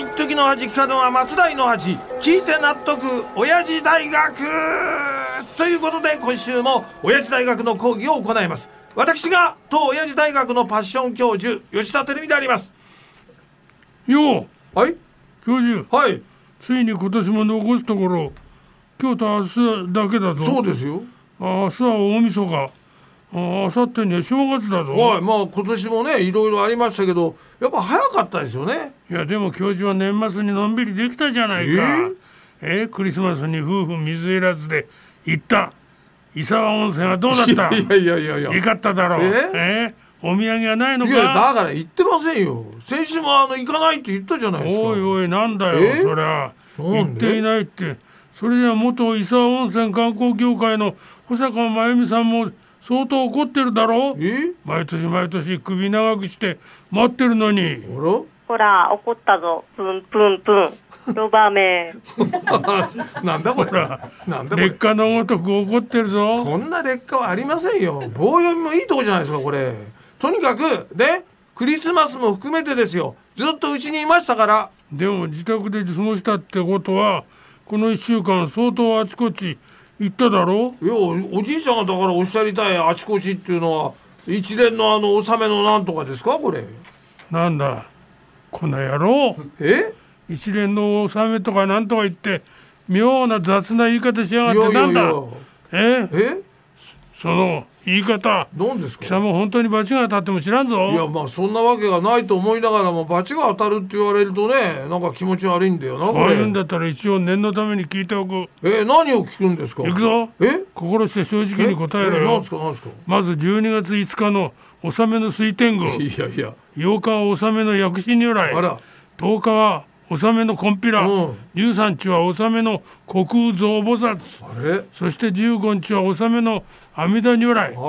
一時の恥聞かぬは松代の恥聞いて納得親父大学ということで今週も親父大学の講義を行います。私が当親父大学のパッション教授吉田照美であります。よう。はい？教授。はい。ついに今年も残すところ今日と明日だけだぞ。そうですよ。あ明日は大晦日あ明後日には正月だぞ、はいまあ今年もねいろいろありましたけどやっぱ早かったですよね。いやでも教授は年末にのんびりできたじゃないか。えクリスマスに夫婦水入らずで行った。伊沢温泉はどうだった？いやいやいやいやよかっただろう。ええお土産はないのいやかだから言ってませんよ。先週もあの行かないって言ったじゃないですか。おいおいなんだよえそりゃ。行っていないって。それじゃ元伊沢温泉観光協会の保坂真由美さんも相当怒ってるだろ？うえ？毎年毎年首長くして待ってるのに。ほら、怒ったぞ。プンプンプン。ロバメ。なんだこれ。なんだこれ。劣化のごとく怒ってるぞ。こんな劣化はありませんよ。棒読みもいいとこじゃないですかこれ。とにかくねクリスマスも含めてですよ。ずっとうちにいましたから。でも自宅で過ごしたってことはこの1週間相当あちこち行っただろ？いやおおじいちゃんがだからおっしゃりたいあちこちっていうのは一連のあの納めのなんとかですか？これ。なんだ？この野郎。え？一連の納めとかなんとか言って妙な雑な言い方しやがってなんだ？やえ？え？その言い方。何ですか？貴様本当に罰が当たっても知らんいやぞまあそんなわけがないと思いながらも罰が当たるって言われるとねなんか気持ち悪いんだよなここういうんだれったら一応念のために聞いておくえ何を聞くんですか？行くぞ。え？心して正直に答えろよ。ですか何ですか？まず12月5日の納めの水天宮いやいや。8日は納めの薬師如来。あら。10日は納めのコンピラ、うん13日は納めの虚空蔵菩薩そして15日は納めの阿弥陀如来あるな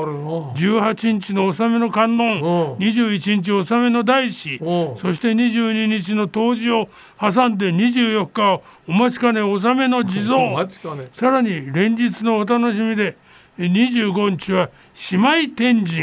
18日の納めの観音うん21日納めの大師そして22日の冬至を挟んで24日をお待ちかね納めの地蔵待ちかねさらに連日のお楽しみで25日は姉妹天神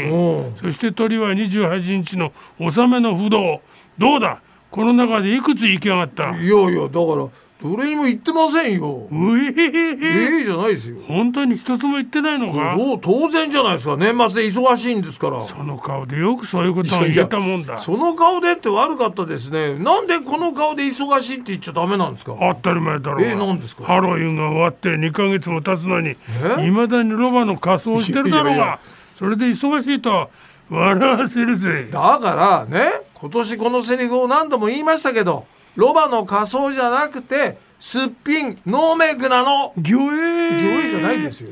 そして鳥は28日の納めの不動どうだこの中でいくつ行き上がった？いやいやだからどれにも言ってませんよ。うえええじゃないですよ。本当に一つも言ってないのか？当然じゃないですか。年末で忙しいんですから。その顔でよくそういうことを言えたもんだ。その顔でって悪かったですね。なんでこの顔で忙しいって言っちゃダメなんですか？当たり前だろえ何ですか？ハロウィンが終わって2ヶ月も経つのにえ？いまだにロバの仮装をしてるだろうが。それで忙しいとは笑わせるぜ。だからね今年このセリフを何度も言いましたけどロバの仮装じゃなくてすっぴんノーメイクなの。ギョエー。料理じゃないですよ。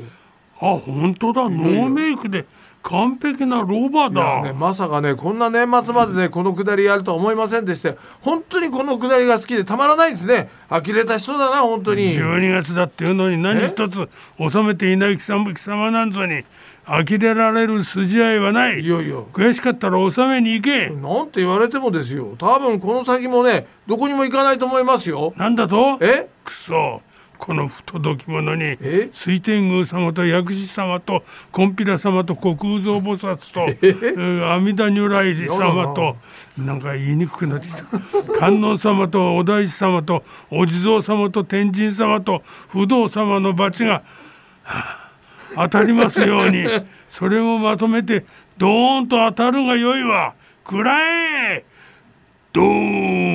あ本当だ。ノーメイクで完璧なロバいだやね、まさかねこんな年末までねこのくだりやるとは思いませんでしたよ本当にこのくだりが好きでたまらないですね。呆れた人だな本当に。12月だっていうのに何一つ収めていない貴様貴様なんぞに呆れられる筋合いはない。いやいや。悔しかったら納めに行け。なんて言われてもですよ。多分この先もねどこにも行かないと思いますよ。なんだと？え？くそこの不届き者にえ？水天宮様と薬師様と金毘羅様と虚空蔵菩薩と え？ー阿弥陀如来様となんか言いにくくなってきた。観音様とお大師様とお地蔵様と天神様と不動様の罰がはあ当たりますように。それもまとめてドーンと当たるがよいわ。くらえドーン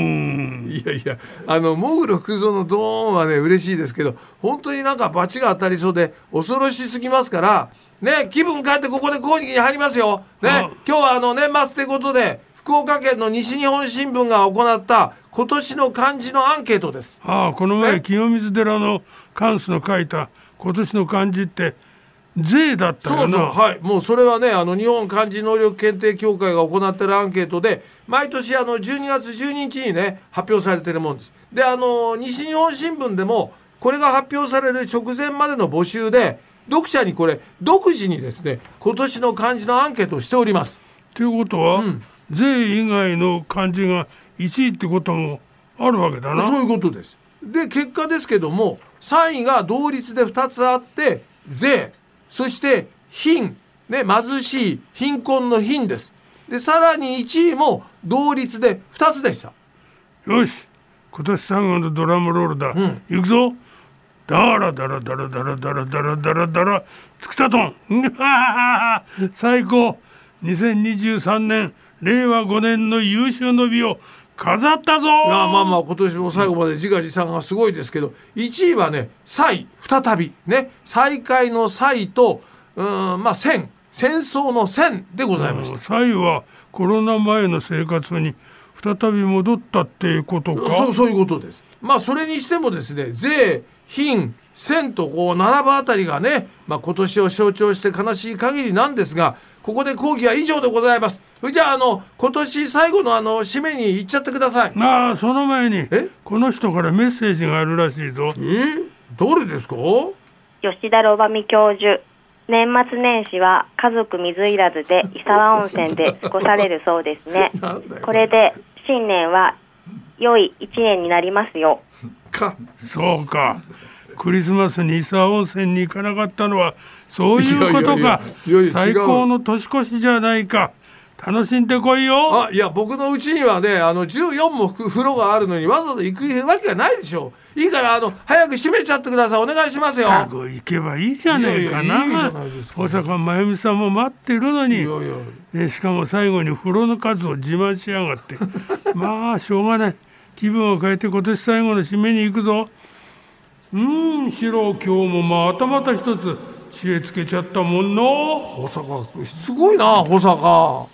いやいやあのモグロ福蔵のドーンはね嬉しいですけど本当になんか罰が当たりそうで恐ろしすぎますからね気分変えてここで講義に入りますよ。ねあ今日はあの年末ということで福岡県の西日本新聞が行った今年の漢字のアンケートです。ああこの前え清水寺の関数の書いた今年の漢字って税だったそうそうはい。もうそれはねあの日本漢字能力検定協会が行ってるアンケートで毎年あの12月12日にね発表されてるもんです。であの西日本新聞でもこれが発表される直前までの募集で読者にこれ独自にですね今年の漢字のアンケートをしております。ということは、ん。税以外の漢字が1位ってこともあるわけだな。そういうことです。で結果ですけども3位が同率で2つあって税そして貧。ね貧しい。貧困の貧です。でさらに1位も同率で2つでした。よし。今年最後のドラムロールだ、行くぞ。ダラダラダラダラダラダラダラダラ。つくたとん。最高。2023年。令和5年の優秀の美を飾ったぞ。いやまあまあ今年も最後まで自画自賛がすごいですけど1位はね「再」再び。ね。再開の「再」とうんまあ「戦」戦争の「戦」でございました。サイはコロナ前の生活に再び戻ったっていうことか？そうそういうことです。まあそれにしてもですね税品線とこう並ぶあたりがね、まあ、今年を象徴して悲しい限りなんですがここで講義は以上でございます。じゃああの今年最後のあの締めに行っちゃってください。ああその前にえ？この人からメッセージがあるらしいぞえ？どれですか？吉田ロバミ教授。年末年始は家族水入らずで伊沢温泉で過ごされるそうですね なんだよ。これで新年は良い一年になりますよ。かそうかクリスマスに伊沢温泉に行かなかったのはそういうことか。最高の年越しじゃないか。楽しんでこいよ。あいや僕のうちにはねあの14もふ風呂があるのにわざわざ行くわけがないでしょ。いいからあの早く閉めちゃってください。お願いしますよ。行けばいいじゃねえかな。大阪真由美さんも待ってるのに。ね、しかも最後に風呂の数を自慢しやがって。まあしょうがない。気分を変えて今年最後の締めに行くぞうん四郎今日もまたまた一つ知恵つけちゃったもんな。保坂すごいな保坂。